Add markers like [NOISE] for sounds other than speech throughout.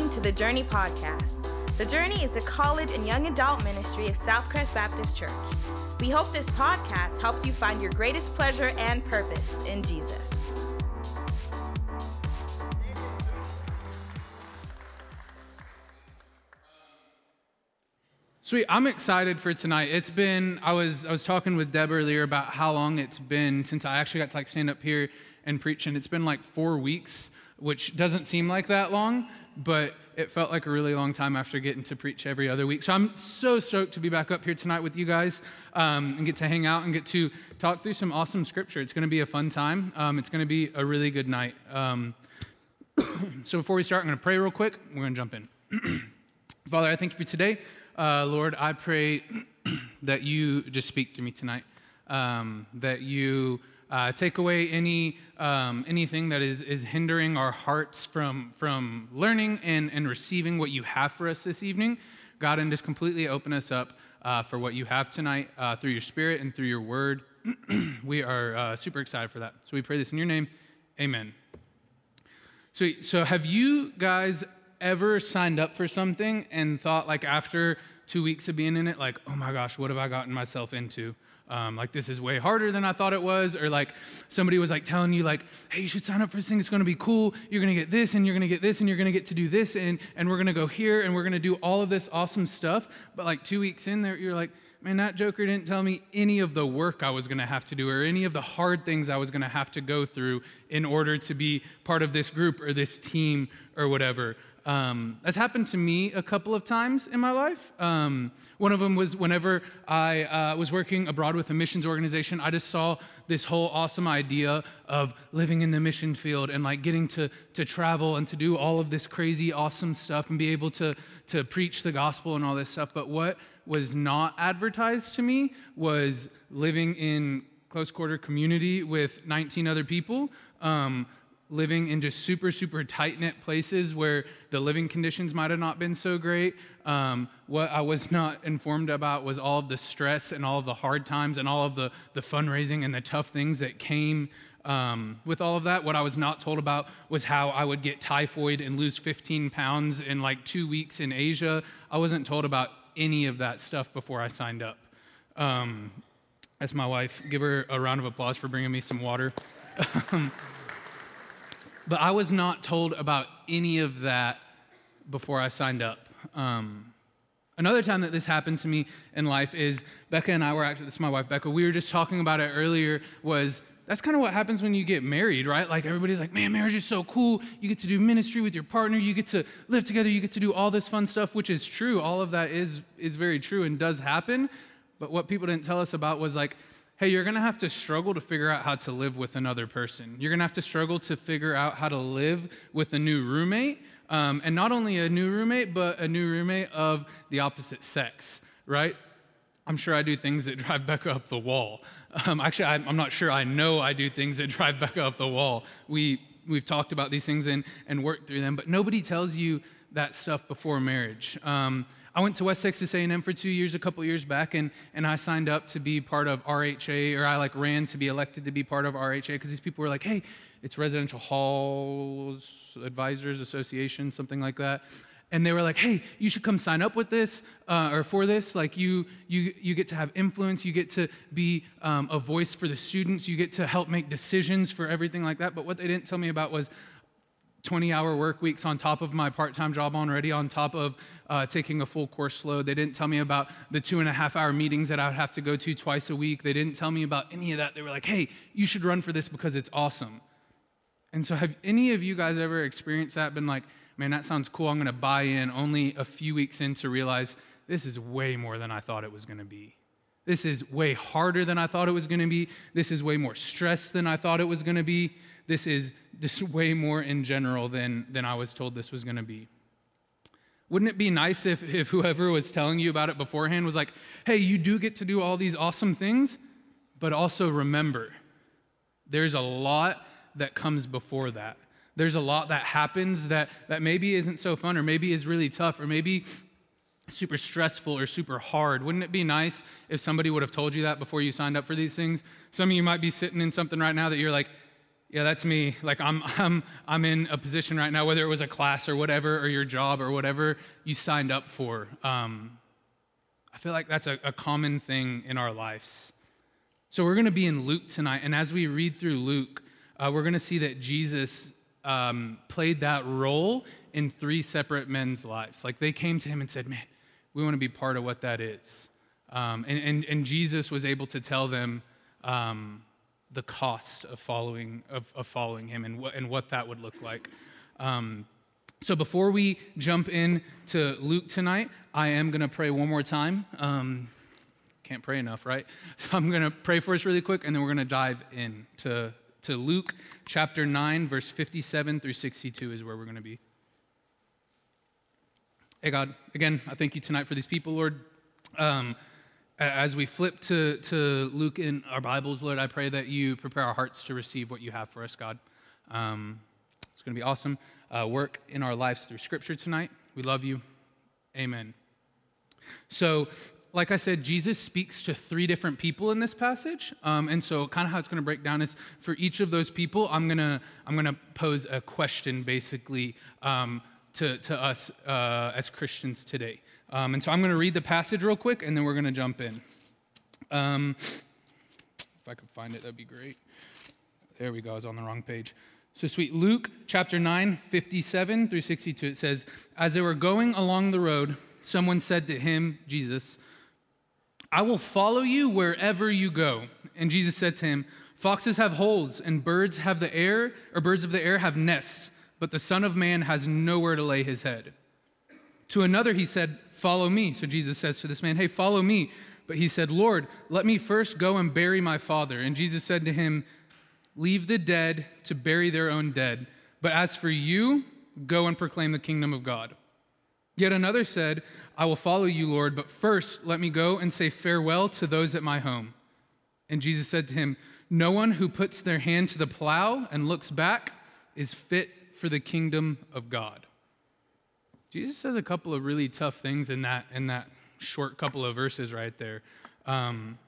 Listening to the Journey Podcast. The Journey is a college and young adult ministry of Southcrest Baptist Church. We hope this podcast helps you find your greatest pleasure and purpose in Jesus. Sweet. I'm excited for tonight. It's been I was I was talking with Deb earlier about how long it's been since I actually got to like stand up here and preach, and it's been like four weeks, which doesn't seem like that long, but it felt like a really long time after getting to preach every other week. So I'm so stoked to be back up here tonight with you guys um, and get to hang out and get to talk through some awesome scripture. It's going to be a fun time. Um, it's going to be a really good night. Um, [COUGHS] so before we start, I'm going to pray real quick. We're going to jump in. [COUGHS] Father, I thank you for today. Uh, Lord, I pray [COUGHS] that you just speak to me tonight, um, that you uh, take away any um, anything that is, is hindering our hearts from, from learning and, and receiving what you have for us this evening. God, and just completely open us up uh, for what you have tonight uh, through your spirit and through your word. [CLEARS THROAT] we are uh, super excited for that. So we pray this in your name. Amen. So, so have you guys ever signed up for something and thought, like, after two weeks of being in it, like, oh my gosh, what have I gotten myself into? Um, like this is way harder than I thought it was, or like somebody was like telling you like, hey, you should sign up for this thing. It's going to be cool. You're going to get this, and you're going to get this, and you're going to get to do this, and and we're going to go here, and we're going to do all of this awesome stuff. But like two weeks in there, you're like, man, that Joker didn't tell me any of the work I was going to have to do, or any of the hard things I was going to have to go through in order to be part of this group or this team or whatever. Um, happened to me a couple of times in my life. Um, one of them was whenever I uh, was working abroad with a missions organization, I just saw this whole awesome idea of living in the mission field and like getting to, to travel and to do all of this crazy, awesome stuff and be able to, to preach the gospel and all this stuff. But what was not advertised to me was living in close quarter community with 19 other people. Um, living in just super, super tight knit places where the living conditions might have not been so great. Um, what I was not informed about was all of the stress and all of the hard times and all of the, the fundraising and the tough things that came um, with all of that. What I was not told about was how I would get typhoid and lose 15 pounds in like two weeks in Asia. I wasn't told about any of that stuff before I signed up. Um, that's my wife. Give her a round of applause for bringing me some water. [LAUGHS] But I was not told about any of that before I signed up. Um, another time that this happened to me in life is Becca and I were actually, this is my wife Becca, we were just talking about it earlier, was that's kind of what happens when you get married, right? Like everybody's like, man, marriage is so cool. You get to do ministry with your partner, you get to live together, you get to do all this fun stuff, which is true. All of that is, is very true and does happen. But what people didn't tell us about was like, hey, you're gonna have to struggle to figure out how to live with another person. You're gonna have to struggle to figure out how to live with a new roommate. Um, and not only a new roommate, but a new roommate of the opposite sex, right? I'm sure I do things that [LAUGHS] drive Becca up the wall. Um, actually, I'm not sure I know I do things that [LAUGHS] drive Becca up the wall. We, we've talked about these things and, and worked through them, but nobody tells you that stuff before marriage. Um, I went to West Texas A&M for two years, a couple years back, and, and I signed up to be part of RHA, or I like ran to be elected to be part of RHA because these people were like, hey, it's Residential Halls Advisors Association, something like that. And they were like, hey, you should come sign up with this uh, or for this. Like, you, you, you get to have influence, you get to be um, a voice for the students, you get to help make decisions for everything like that. But what they didn't tell me about was 20 hour work weeks on top of my part time job already, on top of uh, taking a full course load. They didn't tell me about the two and a half hour meetings that I would have to go to twice a week. They didn't tell me about any of that. They were like, hey, you should run for this because it's awesome. And so, have any of you guys ever experienced that? Been like, man, that sounds cool. I'm going to buy in only a few weeks in to realize this is way more than I thought it was going to be. This is way harder than I thought it was going to be. This is way more stress than I thought it was going to be. This is just way more in general than, than I was told this was going to be. Wouldn't it be nice if, if whoever was telling you about it beforehand was like, hey, you do get to do all these awesome things, but also remember, there's a lot that comes before that. There's a lot that happens that, that maybe isn't so fun, or maybe is really tough, or maybe super stressful or super hard. Wouldn't it be nice if somebody would have told you that before you signed up for these things? Some of you might be sitting in something right now that you're like, Yeah, that's me. Like I'm, [LAUGHS] I'm, I'm in a position right now, whether it was a class or whatever, or your job or whatever you signed up for. Um, I feel like that's a, a common thing in our lives. So we're going to be in Luke tonight, and as we read through Luke, uh, we're going to see that Jesus um, played that role in three separate men's lives. Like they came to him and said, "Man, we want to be part of what that is," um, and, and, and Jesus was able to tell them. Um, the cost of following, of, of following him and what, and what that would look like. Um, so before we jump in to Luke tonight, I am going to pray one more time. Um, can't pray enough, right? [LAUGHS] So I'm going to pray for us really quick, and then we're going to dive in to, to Luke chapter 9, verse 57 through 62 is where we're going to be. Hey, God, again, I thank you tonight for these people, Lord. Um, as we flip to, to Luke in our Bibles, Lord, I pray that you prepare our hearts to receive what you have for us, God. Um, it's going to be awesome. Uh, work in our lives through Scripture tonight. We love you. Amen. So, like I said, Jesus speaks to three different people in this passage, um, and so kind of how it's going to break down is for each of those people, I'm gonna I'm gonna pose a question basically um, to to us uh, as Christians today. Um, and so I'm going to read the passage real quick and then we're going to jump in. Um, if I could find it, that'd be great. There we go, I was on the wrong page. So sweet. Luke chapter 9, 57 through 62, it says, As they were going along the road, someone said to him, Jesus, I will follow you wherever you go. And Jesus said to him, Foxes have holes, and birds have the air, or birds of the air have nests, but the Son of Man has nowhere to lay his head. To another he said, Follow me. So Jesus says to this man, Hey, follow me. But he said, Lord, let me first go and bury my father. And Jesus said to him, Leave the dead to bury their own dead. But as for you, go and proclaim the kingdom of God. Yet another said, I will follow you, Lord, but first let me go and say farewell to those at my home. And Jesus said to him, No one who puts their hand to the plow and looks back is fit for the kingdom of God. Jesus says a couple of really tough things in that, in that short couple of verses right there. Um,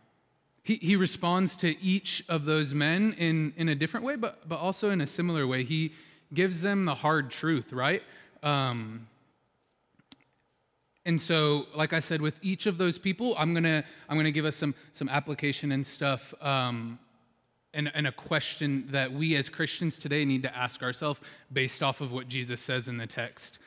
he, he responds to each of those men in, in a different way, but, but also in a similar way. He gives them the hard truth, right? Um, and so, like I said, with each of those people, I'm gonna I'm gonna give us some some application and stuff, um, and, and a question that we as Christians today need to ask ourselves based off of what Jesus says in the text.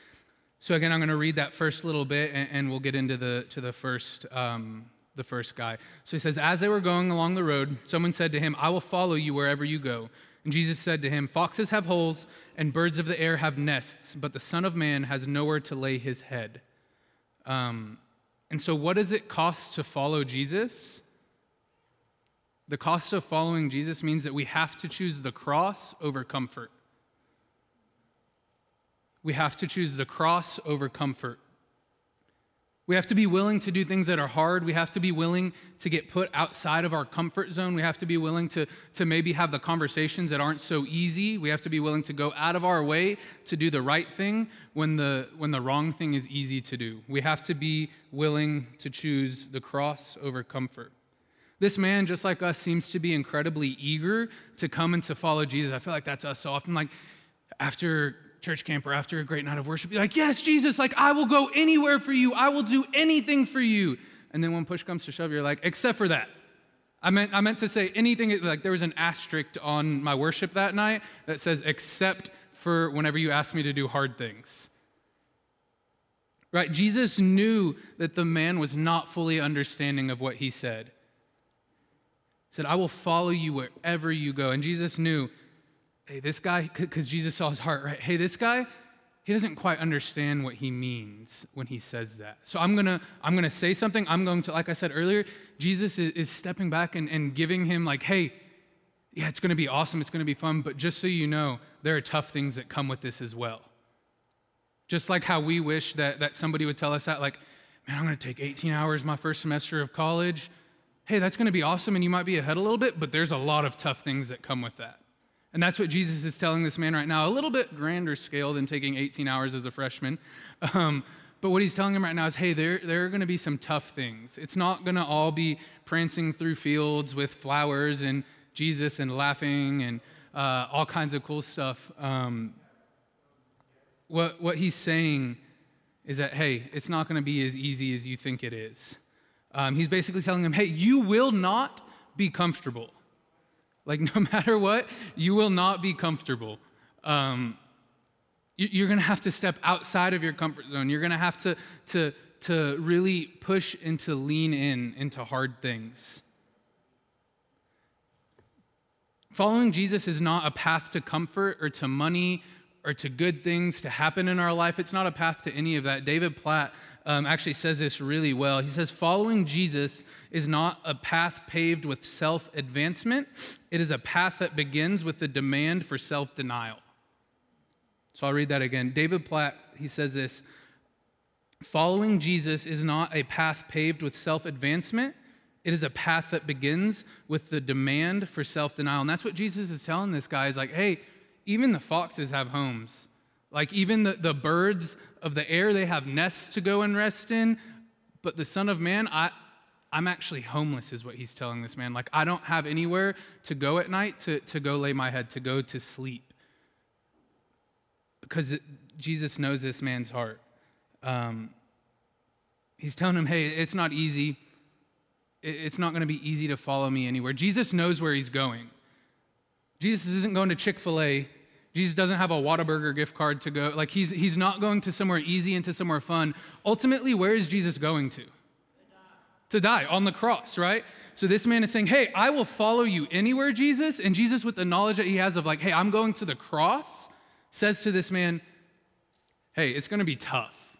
So again, I'm going to read that first little bit, and, and we'll get into the to the first um, the first guy. So he says, as they were going along the road, someone said to him, "I will follow you wherever you go." And Jesus said to him, "Foxes have holes, and birds of the air have nests, but the Son of Man has nowhere to lay his head." Um, and so, what does it cost to follow Jesus? The cost of following Jesus means that we have to choose the cross over comfort we have to choose the cross over comfort. We have to be willing to do things that are hard. We have to be willing to get put outside of our comfort zone. We have to be willing to, to maybe have the conversations that aren't so easy. We have to be willing to go out of our way to do the right thing when the, when the wrong thing is easy to do. We have to be willing to choose the cross over comfort. This man, just like us, seems to be incredibly eager to come and to follow Jesus. I feel like that's us so often. Like after church camper after a great night of worship, be like, Yes, Jesus, like I will go anywhere for you. I will do anything for you. And then when push comes to shove, you're like, Except for that. I meant, I meant to say anything, like there was an asterisk on my worship that night that says, Except for whenever you ask me to do hard things. Right? Jesus knew that the man was not fully understanding of what he said. He said, I will follow you wherever you go. And Jesus knew hey, this guy, because Jesus saw his heart, right? Hey, this guy, he doesn't quite understand what he means when he says that. So I'm gonna, I'm gonna say something. I'm going to, like I said earlier, Jesus is, is stepping back and, and giving him like, hey, yeah, it's gonna be awesome, it's gonna be fun, but just so you know, there are tough things that come with this as well. Just like how we wish that, that somebody would tell us that, like, man, I'm gonna take 18 hours my first semester of college. Hey, that's gonna be awesome, and you might be ahead a little bit, but there's a lot of tough things that come with that. And that's what Jesus is telling this man right now, a little bit grander scale than taking 18 hours as a freshman. Um, but what he's telling him right now is hey, there, there are going to be some tough things. It's not going to all be prancing through fields with flowers and Jesus and laughing and uh, all kinds of cool stuff. Um, what, what he's saying is that, hey, it's not going to be as easy as you think it is. Um, he's basically telling him, hey, you will not be comfortable. Like, [LAUGHS] no matter what, you will not be comfortable. Um, you're going to have to step outside of your comfort zone. You're going to have to, to, to really push and to lean in into hard things. Following Jesus is not a path to comfort or to money or to good things to happen in our life. It's not a path to any of that. David Platt um, actually says this really well. He says, Following Jesus is not a path paved with self advancement, it is a path that begins with the demand for self denial. So I'll read that again. David Platt, he says this Following Jesus is not a path paved with self advancement. It is a path that begins with the demand for self denial. And that's what Jesus is telling this guy is like, hey, even the foxes have homes. Like, even the, the birds of the air, they have nests to go and rest in. But the Son of Man, I, I'm actually homeless, is what he's telling this man. Like, I don't have anywhere to go at night to, to go lay my head, to go to sleep because it, Jesus knows this man's heart. Um, he's telling him, hey, it's not easy. It's not going to be easy to follow me anywhere. Jesus knows where he's going. Jesus isn't going to Chick fil A. Jesus doesn't have a Whataburger gift card to go. Like, he's, he's not going to somewhere easy and to somewhere fun. Ultimately, where is Jesus going to? To die on the cross, right? So this man is saying, Hey, I will follow you anywhere, Jesus. And Jesus, with the knowledge that he has of, like, hey, I'm going to the cross, says to this man, Hey, it's going to be tough.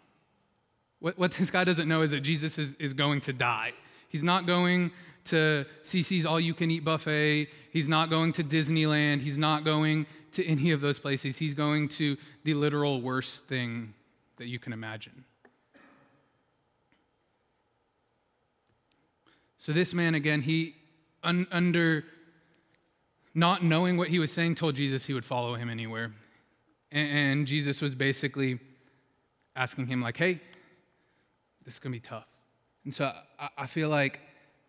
What, what this guy doesn't know is that Jesus is, is going to die. He's not going to CC's All You Can Eat Buffet. He's not going to Disneyland. He's not going to any of those places. He's going to the literal worst thing that you can imagine. So, this man, again, he, un, under not knowing what he was saying, told Jesus he would follow him anywhere. And Jesus was basically asking him, like, hey, this is going to be tough. And so I feel like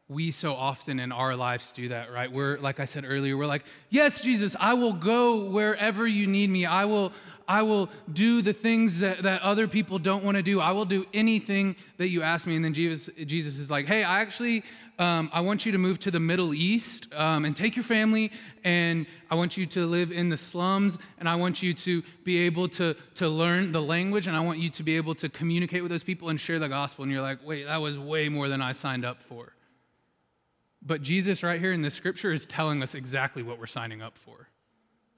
we so often in our lives do that, right? We're, like I said earlier, we're like, yes, Jesus, I will go wherever you need me. I will, I will do the things that, that other people don't want to do. I will do anything that you ask me. And then Jesus, Jesus is like, hey, I actually, um, I want you to move to the Middle East um, and take your family, and I want you to live in the slums, and I want you to be able to, to learn the language, and I want you to be able to communicate with those people and share the gospel. And you're like, wait, that was way more than I signed up for. But Jesus, right here in the scripture, is telling us exactly what we're signing up for.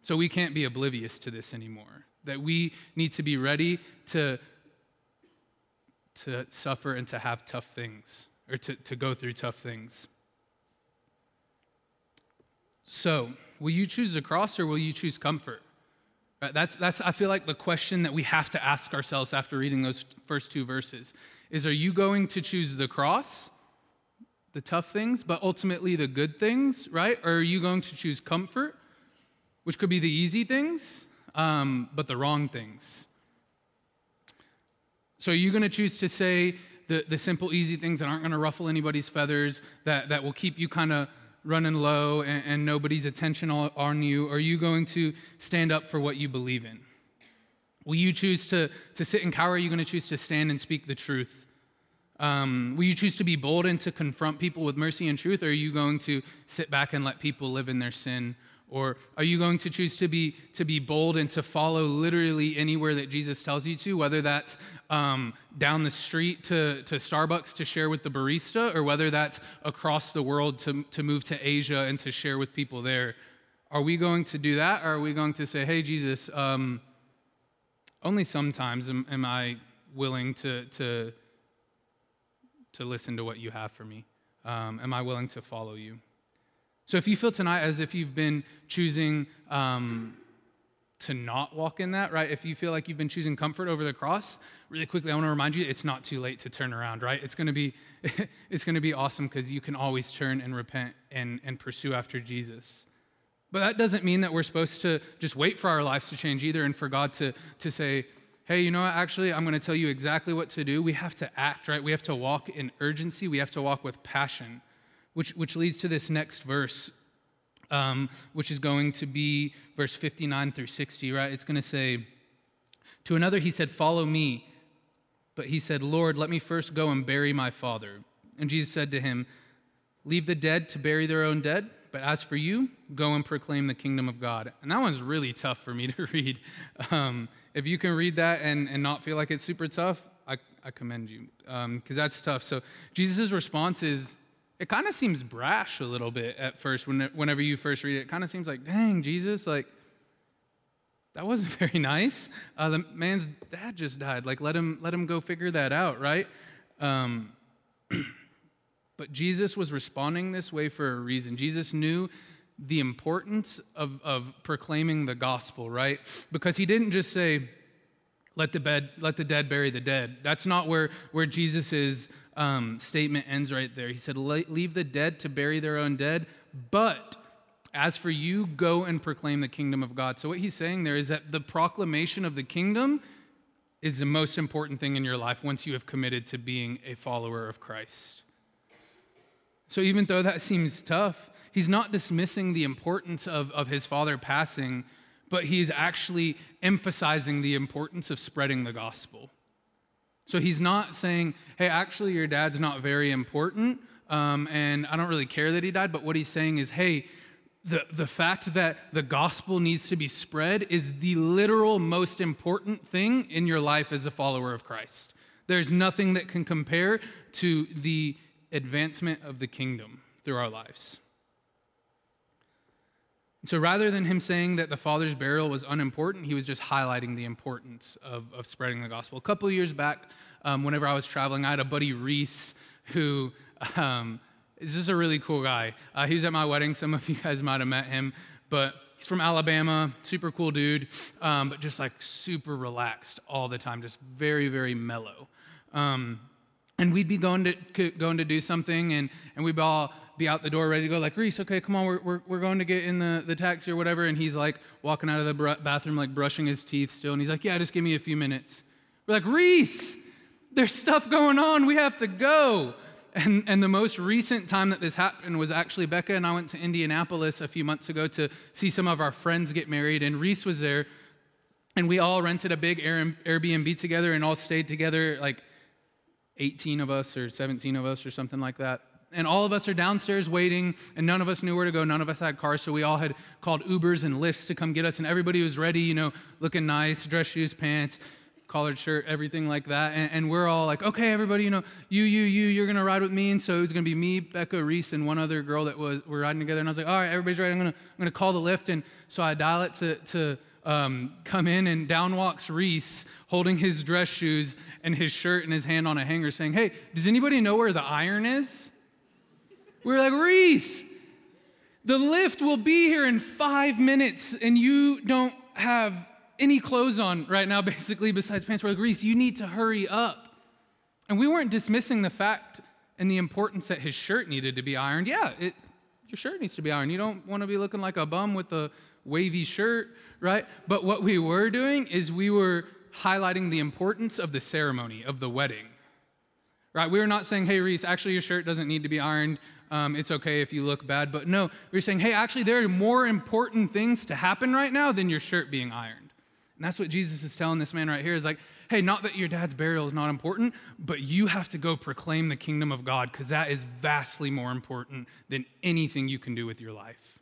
So we can't be oblivious to this anymore. That we need to be ready to, to suffer and to have tough things or to, to go through tough things. So, will you choose the cross or will you choose comfort? That's, that's, I feel like, the question that we have to ask ourselves after reading those first two verses is Are you going to choose the cross, the tough things, but ultimately the good things, right? Or are you going to choose comfort, which could be the easy things, um, but the wrong things? So, are you going to choose to say, the, the simple, easy things that aren't going to ruffle anybody's feathers, that, that will keep you kind of running low and, and nobody's attention on you? Are you going to stand up for what you believe in? Will you choose to, to sit and cower? Are you going to choose to stand and speak the truth? Um, will you choose to be bold and to confront people with mercy and truth? Or are you going to sit back and let people live in their sin? Or are you going to choose to be, to be bold and to follow literally anywhere that Jesus tells you to, whether that's um, down the street to, to Starbucks to share with the barista, or whether that's across the world to, to move to Asia and to share with people there? Are we going to do that? Or are we going to say, hey, Jesus, um, only sometimes am, am I willing to, to, to listen to what you have for me? Um, am I willing to follow you? So if you feel tonight as if you've been choosing um, to not walk in that, right? If you feel like you've been choosing comfort over the cross, really quickly, I want to remind you it's not too late to turn around, right? It's going to be, [LAUGHS] it's going to be awesome because you can always turn and repent and, and pursue after Jesus. But that doesn't mean that we're supposed to just wait for our lives to change either and for God to, to say, hey, you know what? Actually, I'm going to tell you exactly what to do. We have to act, right? We have to walk in urgency. We have to walk with passion which, which leads to this next verse, um, which is going to be verse 59 through 60, right? It's going to say, To another he said, Follow me. But he said, Lord, let me first go and bury my father. And Jesus said to him, Leave the dead to bury their own dead, but as for you, go and proclaim the kingdom of God. And that one's really tough for me [LAUGHS] to read. Um, if you can read that and, and not feel like it's super tough, I, I commend you, because um, that's tough. So Jesus' response is, it kind of seems brash a little bit at first when, whenever you first read it. It kind of seems like, dang, Jesus, like, that wasn't [LAUGHS] very nice. Uh, the man's dad just died. Like, let him, let him go figure that out, right? Um, [CLEARS THROAT] but Jesus was responding this way for a reason. Jesus knew the importance of, of proclaiming the gospel, right? Because he didn't just say, let the, bed, let the dead bury the dead. That's not where, where Jesus' um, statement ends right there. He said, Leave the dead to bury their own dead, but as for you, go and proclaim the kingdom of God. So, what he's saying there is that the proclamation of the kingdom is the most important thing in your life once you have committed to being a follower of Christ. So, even though that seems tough, he's not dismissing the importance of, of his father passing, but he's actually emphasizing the importance of spreading the gospel. So he's not saying, hey, actually, your dad's not very important, um, and I don't really care that he died, but what he's saying is, hey, the, the fact that the gospel needs to be spread is the literal most important thing in your life as a follower of Christ. There's nothing that can compare to the advancement of the kingdom through our lives. So rather than him saying that the father's burial was unimportant, he was just highlighting the importance of, of spreading the gospel. A couple years back, um, whenever I was traveling, I had a buddy, Reese, who um, is just a really cool guy. Uh, he was at my wedding. Some of you guys might have met him, but he's from Alabama, super cool dude, um, but just like super relaxed all the time, just very, very mellow. Um, and we'd be going to, going to do something, and, and we'd all be out the door ready to go, like, Reese, okay, come on, we're, we're, we're going to get in the, the taxi or whatever. And he's like walking out of the br- bathroom, like brushing his teeth still. And he's like, yeah, just give me a few minutes. We're like, Reese, there's stuff going on. We have to go. And, and the most recent time that this happened was actually Becca and I went to Indianapolis a few months ago to see some of our friends get married. And Reese was there. And we all rented a big Airbnb together and all stayed together, like 18 of us or 17 of us or something like that and all of us are downstairs waiting, and none of us knew where to go. None of us had cars, so we all had called Ubers and Lyfts to come get us, and everybody was ready, you know, looking nice, dress shoes, pants, collared shirt, everything like that. And, and, we're all like, okay, everybody, you know, you, you, you, you're gonna ride with me. And so it was gonna be me, Becca, Reese, and one other girl that was we're riding together. And I was like, all right, everybody's ready. I'm gonna, I'm gonna call the Lyft. And so I dial it to, to um, come in, and down walks Reese holding his dress shoes and his shirt in his hand on a hanger, saying, hey, does anybody know where the iron is? We are like, Reese, the Lyft will be here in five minutes, and you don't have any clothes on right now, [LAUGHS] basically, besides pants. We're like, Reese, you need to hurry up. And we weren't dismissing the fact and the importance that his shirt needed to be ironed. Yeah, it, your shirt needs to be ironed. You don't want to be looking like a bum with a wavy shirt, right? But what we were doing is we were highlighting the importance of the ceremony, of the wedding, right? We were not saying, hey, Reese, actually, your shirt doesn't need to be ironed um, it's okay if you look bad. But no, we're saying, hey, actually, there are more important things to happen right now than your shirt being ironed. And that's what Jesus is telling this man right here is like, hey, not that your dad's burial is not important, but you have to go proclaim the kingdom of God because that is vastly more important than anything you can do with your life.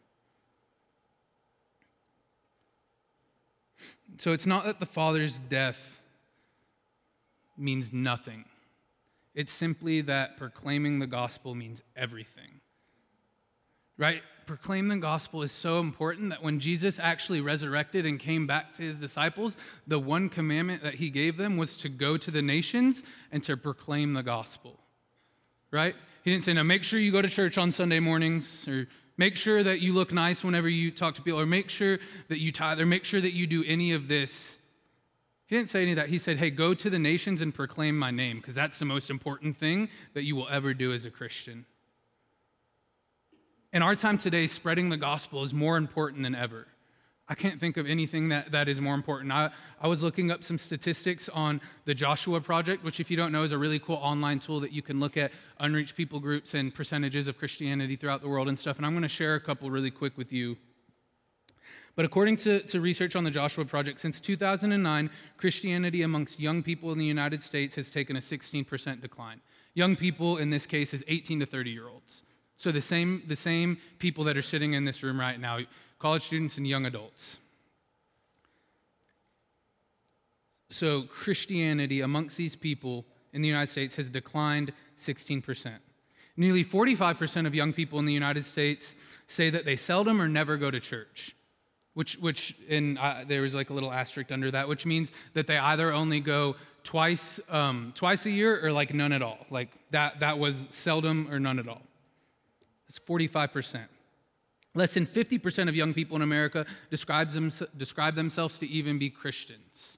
So it's not that the father's death means nothing. It's simply that proclaiming the gospel means everything. Right? Proclaim the gospel is so important that when Jesus actually resurrected and came back to his disciples, the one commandment that he gave them was to go to the nations and to proclaim the gospel. Right? He didn't say, now make sure you go to church on Sunday mornings, or make sure that you look nice whenever you talk to people, or make sure that you tithe, or make sure that you do any of this he didn't say any of that. He said, hey, go to the nations and proclaim my name, because that's the most important thing that you will ever do as a Christian. In our time today, spreading the gospel is more important than ever. I can't think of anything that, that is more important. I, I was looking up some statistics on the Joshua Project, which, if you don't know, is a really cool online tool that you can look at unreached people groups and percentages of Christianity throughout the world and stuff. And I'm going to share a couple really quick with you. But according to, to research on the Joshua Project, since 2009, Christianity amongst young people in the United States has taken a 16% decline. Young people, in this case, is 18 to 30 year olds. So the same, the same people that are sitting in this room right now college students and young adults. So, Christianity amongst these people in the United States has declined 16%. Nearly 45% of young people in the United States say that they seldom or never go to church, which, which and uh, there was like a little asterisk under that, which means that they either only go twice, um, twice a year or like none at all. Like that, that was seldom or none at all. It's 45%. Less than 50% of young people in America describe, them, describe themselves to even be Christians.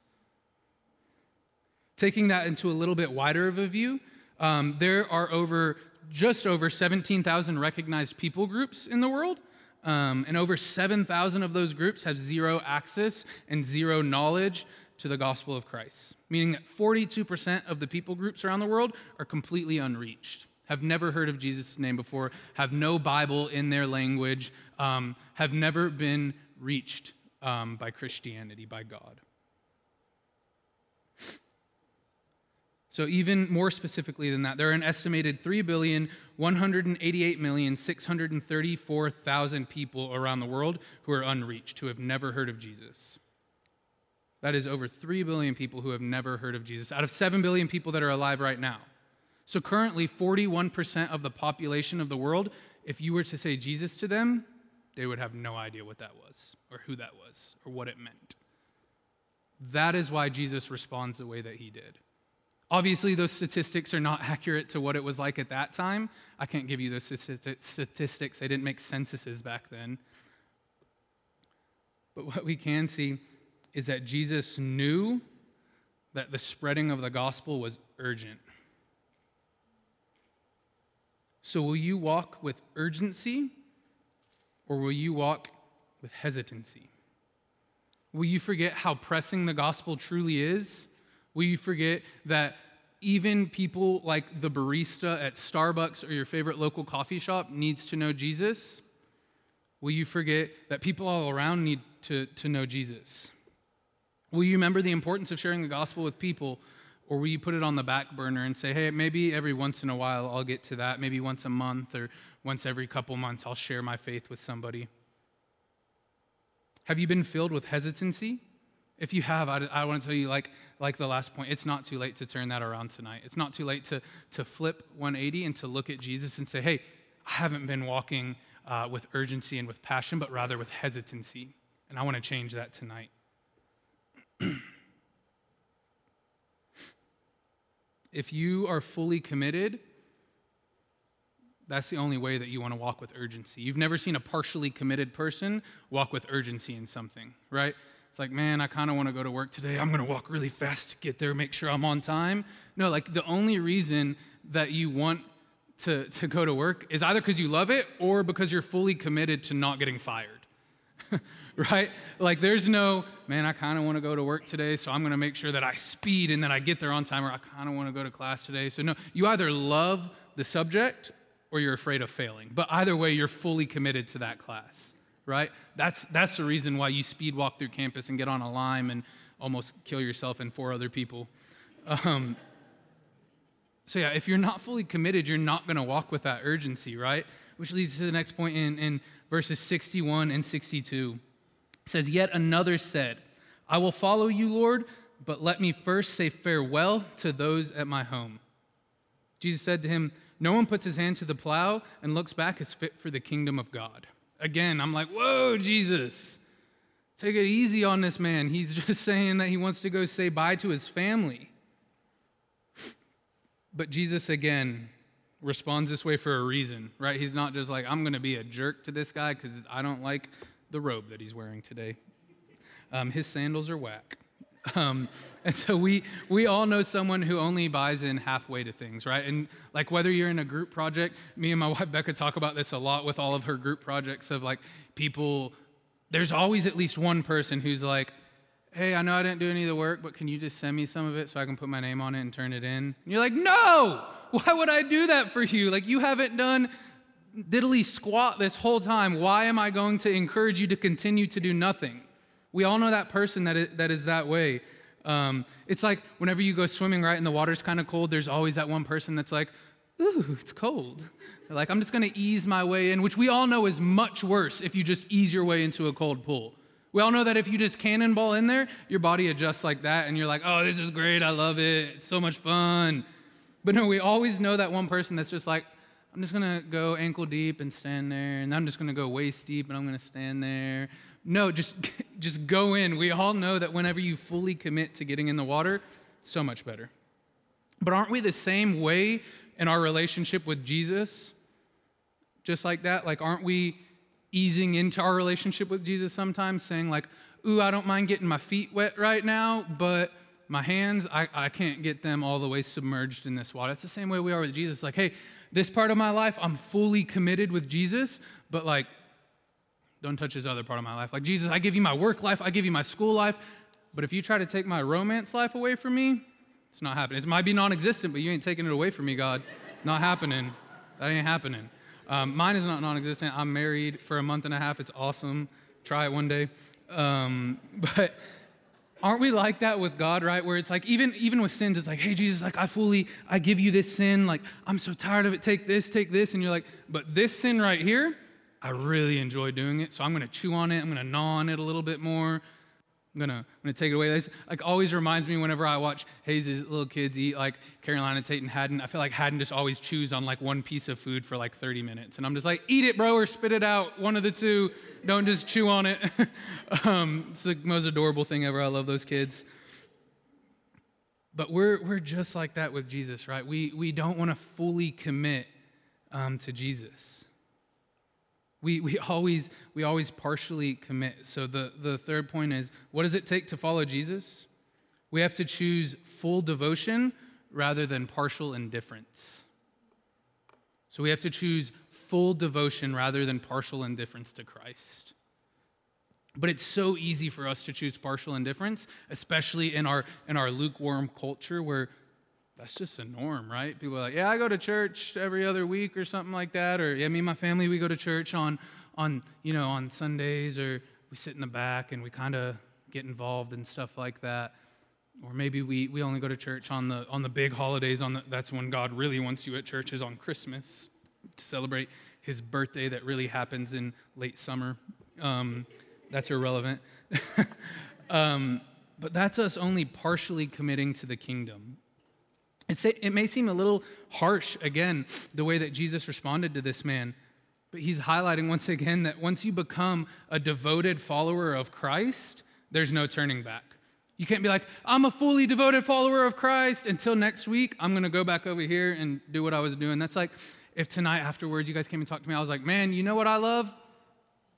Taking that into a little bit wider of a view, um, there are over just over 17,000 recognized people groups in the world, um, and over 7,000 of those groups have zero access and zero knowledge to the gospel of Christ, meaning that 42% of the people groups around the world are completely unreached have never heard of Jesus' name before, have no Bible in their language, um, have never been reached um, by Christianity, by God. So, even more specifically than that, there are an estimated 3,188,634,000 people around the world who are unreached, who have never heard of Jesus. That is over 3 billion people who have never heard of Jesus, out of 7 billion people that are alive right now. So currently, 41% of the population of the world, if you were to say Jesus to them, they would have no idea what that was, or who that was, or what it meant. That is why Jesus responds the way that he did. Obviously, those statistics are not [LAUGHS] accurate to what it was like at that time. I can't give you those statistics, they didn't make censuses back then. But what we can see is that Jesus knew that the spreading of the gospel was urgent. So, will you walk with urgency or will you walk with hesitancy? Will you forget how pressing the gospel truly is? Will you forget that even people like the barista at Starbucks or your favorite local coffee shop needs to know Jesus? Will you forget that people all around need to, to know Jesus? Will you remember the importance of sharing the gospel with people or will you put it on the back burner and say, hey, maybe every once in a while I'll get to that. Maybe once a month or once every couple months I'll share my faith with somebody. Have you been filled with hesitancy? If you have, I, I want to tell you, like, like the last point, it's not too late to turn that around tonight. It's not too late to, to flip 180 and to look at Jesus and say, hey, I haven't been walking uh, with urgency and with passion, but rather with hesitancy. And I want to change that tonight. [CLEARS THROAT] if you are fully committed, that's the only way that you want to walk with urgency. You've never seen a partially committed person walk with urgency in something, right? It's like, man, I kind of want to go to work today. I'm going to walk really fast to get there, make sure I'm on time. No, like the only reason that you want to, to go to work is either because you love it or because you're fully committed to not getting fired, [LAUGHS] [LAUGHS] right? Like there's no, man, I kind of want to go to work today, so I'm going to make sure that I speed and that I get there on time, or I kind of want to go to class today. So, no, you either love the subject or you're afraid of failing. But either way, you're fully committed to that class, right? That's, that's the reason why you speed walk through campus and get on a lime and almost kill yourself and four other people. Um, so, yeah, if you're not fully committed, you're not going to walk with that urgency, right? Which leads to the next point in, in verses 61 and 62. Says, Yet another said, I will follow you, Lord, but let me first say farewell to those at my home. Jesus said to him, No one puts his hand to the plow and looks back as fit for the kingdom of God. Again, I'm like, Whoa, Jesus, take it easy on this man. He's [LAUGHS] just saying that he wants to go say bye to his family. But Jesus, again, responds this way for a reason, right? He's not just like, I'm going to be a jerk to this guy because I don't like the robe that he's wearing today. Um, his sandals are whack. Um, and so we, we all know someone who only buys in halfway to things, right? And like whether you're in a group project, me and my [LAUGHS] wife Becca talk about this a lot with all of her group projects of like people there's always at least one person who's like, hey, I know I didn't do any of the work, but can you just send me some of it so I can put my name on it and turn it in? And you're like, no, why would I do that for you? Like, you haven't done diddly squat this whole time. Why am I going to encourage you to continue to do nothing? We all know that person that is, that, is that way. Um, it's like whenever you go swimming, right, and the water's kind of cold, there's always that one person that's like, ooh, it's cold. They're like, I'm just going to ease my way in, which we all know is much worse if you just ease your way into a cold pool. We all know that if you just cannonball in there, your body adjusts like that, and you're like, oh, this is great, I love it, it's so much fun. But no, we always know that one person that's just like, I'm just gonna go ankle deep and stand there, and I'm just gonna go waist deep and I'm gonna stand there. No, just [LAUGHS] just go in. We all know that whenever you fully commit to getting in the water, so much better. But aren't we the same way in our relationship with Jesus? Just like that? Like, aren't we easing into our relationship with Jesus sometimes, saying, like, ooh, I don't mind getting my feet wet right now, but my hands, I, I can't get them all the way submerged in this water. It's the same way we are with Jesus. Like, hey, this part of my life, I'm fully committed with Jesus, but like, don't touch this other part of my life. Like, Jesus, I give you my work life, I give you my school life, but if you try to take my romance life away from me, it's not happening. It might be non existent, but you ain't taking it away from me, God. Not happening. That ain't happening. Um, mine is not non existent. I'm married for a month and a half. It's awesome. Try it one day. Um, [LAUGHS] but aren't we like that with God, right? Where it's like, even, even with sins, it's like, hey, Jesus, like, I fully, I give you this sin. Like, I'm so tired of it. Take this, take this. And you're like, but this sin right here, I really enjoy doing it. So I'm going to chew on it. I'm going to gnaw on it a little bit more. I'm gonna, I'm gonna take it away. This like always reminds me whenever I watch Hayes' little kids eat like Carolina Tate and Haddon. I feel like Haddon just always chews on like one piece of food for like 30 minutes, and I'm just like, eat it, bro, or spit it out. One of the two. Don't just chew on it. [LAUGHS] um, it's the most adorable thing ever. I love those kids. But we're we're just like that with Jesus, right? We we don't want to fully commit um, to Jesus. We, we, always, we always partially commit. So the, the third point is what does it take to follow Jesus? We have to choose full devotion rather than partial indifference. So we have to choose full devotion rather than partial indifference to Christ. But it's so easy for us to choose partial indifference, especially in our, in our lukewarm culture where that's just a norm, right? People are like, yeah, I go to church every other week or something like that. Or, yeah, me and my family, we go to church on, on you know, on Sundays or we sit in the back and we kind of get involved in stuff like that. Or maybe we, we only go to church on the, on the big holidays. On the, that's when God really wants you at church is on Christmas to celebrate his birthday that really happens in late summer. Um, that's irrelevant. [LAUGHS] um, but that's us only partially committing to the kingdom. It may seem a little harsh, again, the way that Jesus responded to this man, but he's highlighting once again that once you become a devoted follower of Christ, there's no turning back. You can't be like, I'm a fully devoted follower of Christ until next week. I'm going to go back over here and do what I was doing. That's like if tonight afterwards you guys came and talked to me, I was like, man, you know what I love?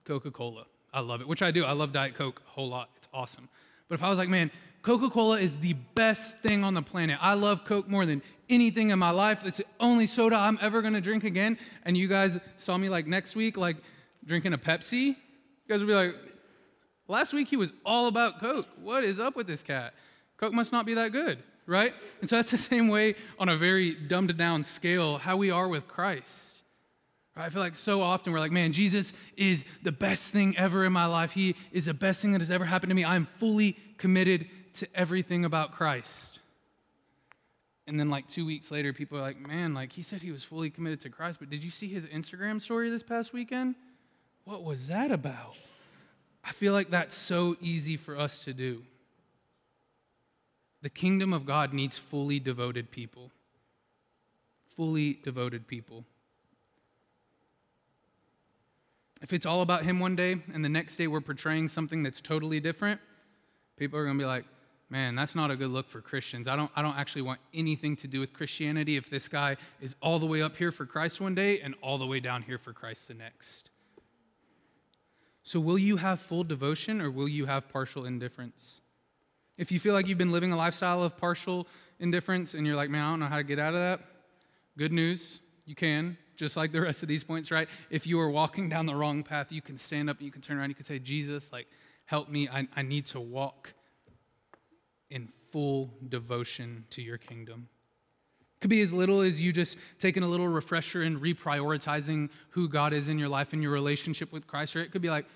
Coca Cola. I love it, which I do. I love Diet Coke a whole lot. It's awesome. But if I was like, man, Coca Cola is the best thing on the planet. I love Coke more than anything in my life. It's the only soda I'm ever gonna drink again. And you guys saw me like next week, like drinking a Pepsi. You guys would be like, last week he was all about Coke. What is up with this cat? Coke must not be that good, right? And so that's the [LAUGHS] same way on a very dumbed down scale how we are with Christ. I feel like so often we're like, man, Jesus is the best thing ever in my life. He is the best thing that has ever happened to me. I'm fully committed to everything about Christ. And then, like, two weeks later, people are like, man, like, he said he was fully committed to Christ, but did you see his Instagram story this past weekend? What was that about? I feel like that's so easy for us to do. The kingdom of God needs fully devoted people. Fully devoted people. If it's all about him one day and the next day we're portraying something that's totally different, people are going to be like, man, that's not a good look for Christians. I don't, I don't actually want anything to do with Christianity if this guy is all the way up here for Christ one day and all the way down here for Christ the next. So, will you have full devotion or will you have partial indifference? If you feel like you've been living a lifestyle of partial indifference and you're like, man, I don't know how to get out of that, good news, you can. just like the rest of these points, right? If you are walking down the wrong path, you can stand up and you can turn around. You can say, Jesus, like, help me. I, I need to walk in full devotion to your kingdom. It Could be as little as you just taking a little refresher and reprioritizing who God is in your life and your relationship with Christ. Or it could be like,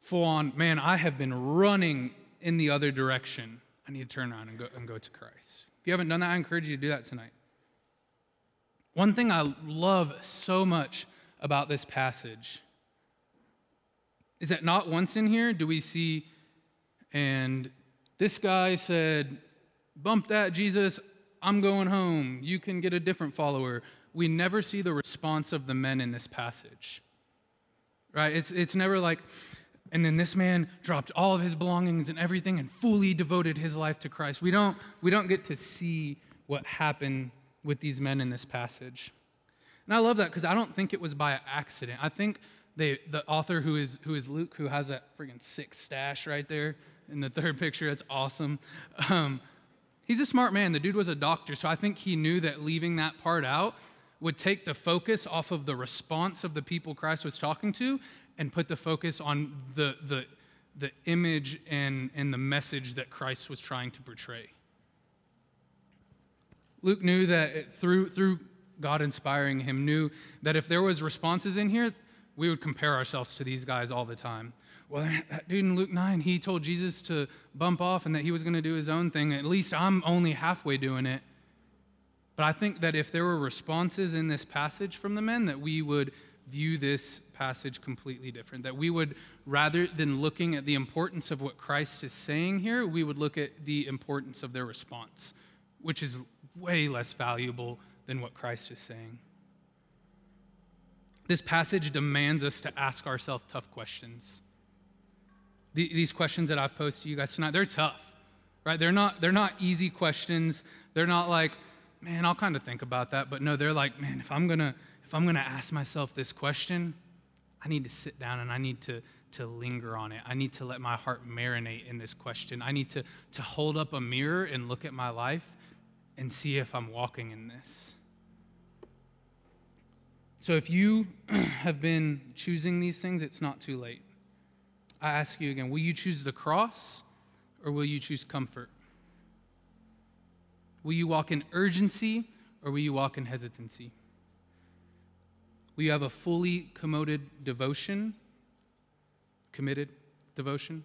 full on, man, I have been running in the other direction. I need to turn around and go, and go to Christ. If you haven't done that, I encourage you to do that tonight. One thing I love so much about this passage is that not once in here do we see, and this guy said, Bump that, Jesus, I'm going home. You can get a different follower. We never see the response of the men in this passage. Right? It's, it's never like, and then this man dropped all of his belongings and everything and fully devoted his life to Christ. We don't, we don't get to see what happened with these men in this passage. And I love that because I don't think it was by accident. I think they, the author who is, who is Luke, who has that friggin' sick stash right there in the third picture, That's awesome. Um, he's a smart man. The dude was a doctor, so I think he knew that leaving that part out would take the focus off of the response of the people Christ was talking to and put the focus on the, the, the image and, and the message that Christ was trying to portray. Luke knew that through, through God inspiring him, knew that if there was responses in here, we would compare ourselves to these guys all the time. Well, [LAUGHS] that dude in Luke 9, he told Jesus to bump off and that he was going to do his own thing. At least I'm only halfway doing it. But I think that if there were responses in this passage from the men, that we would view this passage completely different. That we would, rather than looking at the importance of what Christ is saying here, we would look at the importance of their response, which is way less valuable than what Christ is saying. This passage demands us to ask ourselves tough questions. These questions that I've posed to you guys tonight, they're tough, right? They're not, they're not easy questions. They're not like, man, I'll kind of think about that. But no, they're like, man, if I'm gonna, if I'm gonna ask myself this question, I need to sit down and I need to, to linger on it. I need to let my heart marinate in this question. I need to, to hold up a mirror and look at my life and see if I'm walking in this. So if you [CLEARS THROAT] have been choosing these things, it's not too late. I ask you again will you choose the cross or will you choose comfort? Will you walk in urgency or will you walk in hesitancy? Will you have a fully committed devotion? Committed devotion?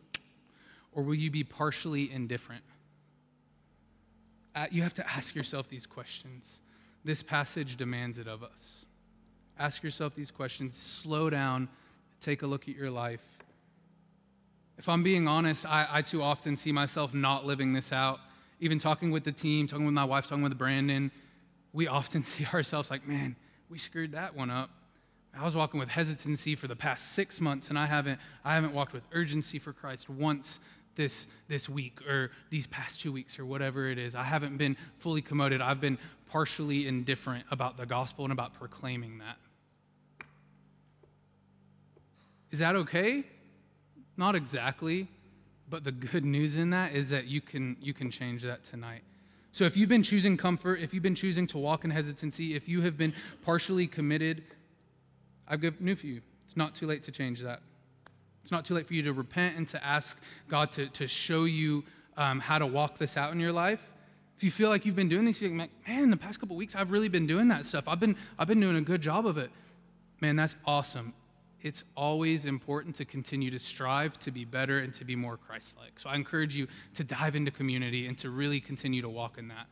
Or will you be partially indifferent? Uh, you have to ask yourself these questions. This passage demands it of us. Ask yourself these questions. Slow down. Take a look at your life. If I'm being honest, I, I too often see myself not living this out. Even talking with the team, talking with my wife, talking with Brandon, we often [LAUGHS] see ourselves like, man, we screwed that one up. I was walking with hesitancy for the past six months, and I haven't, I haven't walked with urgency for Christ once this, this week or these past two weeks or whatever it is. I haven't been fully committed. I've been partially indifferent about the gospel and about proclaiming that. Is that okay? Not exactly. But the good news in that is that you can, you can change that tonight. So if you've been choosing comfort, if you've been choosing to walk in hesitancy, if you have been partially committed, I've got news for you. It's not too late to change that. It's not too late for you to repent and to ask God to, to show you um, how to walk this out in your life. If you feel like you've been doing these, you're like, man, the past couple weeks I've really been doing that stuff. I've been, I've been doing a good job of it. Man, that's awesome it's always important to continue to strive to be better and to be more Christ like. So I encourage you to dive into community and to really continue to walk in that.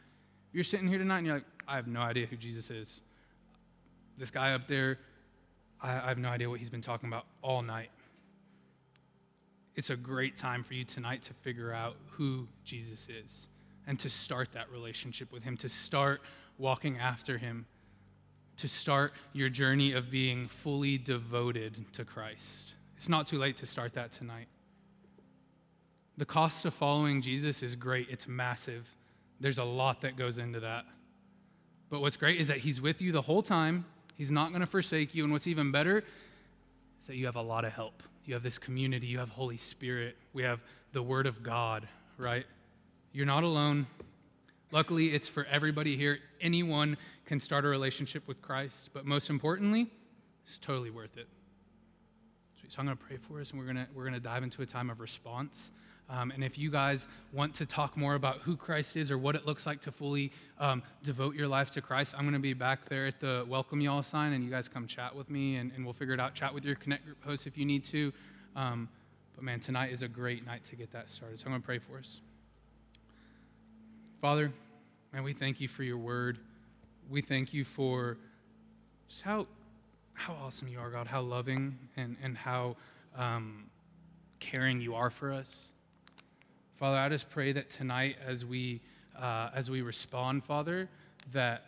If you're sitting here tonight and you're like, I have no idea who Jesus is, this guy up there, I, I have no idea what he's been talking about all night. It's a great time for you tonight to figure out who Jesus is and to start that relationship with him, to start walking after him to start your journey of being fully devoted to Christ. It's not too late to start that tonight. The cost of following Jesus is great, it's massive. There's a lot that goes into that. But what's great is that He's with you the whole time, He's not going to forsake you. And what's even better is that you have a lot of help. You have this community, you have Holy Spirit, we have the Word of God, right? You're not alone. Luckily, it's for everybody here. Anyone can start a relationship with Christ, but most importantly, it's totally worth it. So I'm going to pray for us, and we're going to, we're going to dive into a time of response. Um, and if you guys want to talk more about who Christ is or what it looks like to fully um, devote your life to Christ, I'm going to be back there at the welcome y'all sign, and you guys come chat with me, and, and we'll figure it out. Chat with your Connect group host if you need to. Um, but man, tonight is a great night to get that started. So I'm going to pray for us. Father, man, we thank you for your word. We thank you for just how, how awesome you are, God, how loving and, and how um, caring you are for us. Father, I just pray that tonight as we, uh, as we respond, Father, that,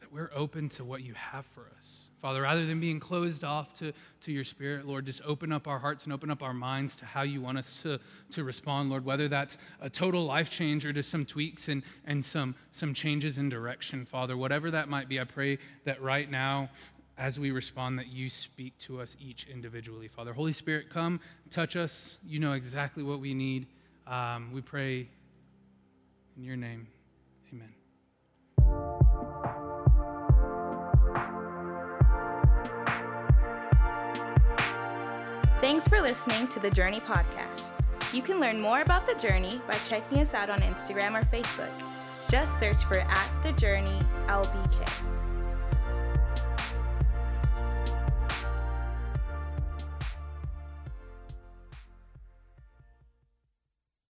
that we're open to what you have for us. Father, rather than being closed off to, to your spirit, Lord, just open up our hearts and open up our minds to how you want us to, to respond, Lord, whether that's a total life change or just some tweaks and, and some, some changes in direction, Father, whatever that might be, I pray that right now, as we respond, that you speak to us each individually, Father. Holy Spirit, come, touch us. You know exactly what we need. Um, we pray in your name. Thanks for listening to the Journey Podcast. You can learn more about the Journey by checking us out on Instagram or Facebook. Just search for at the Journey LBK.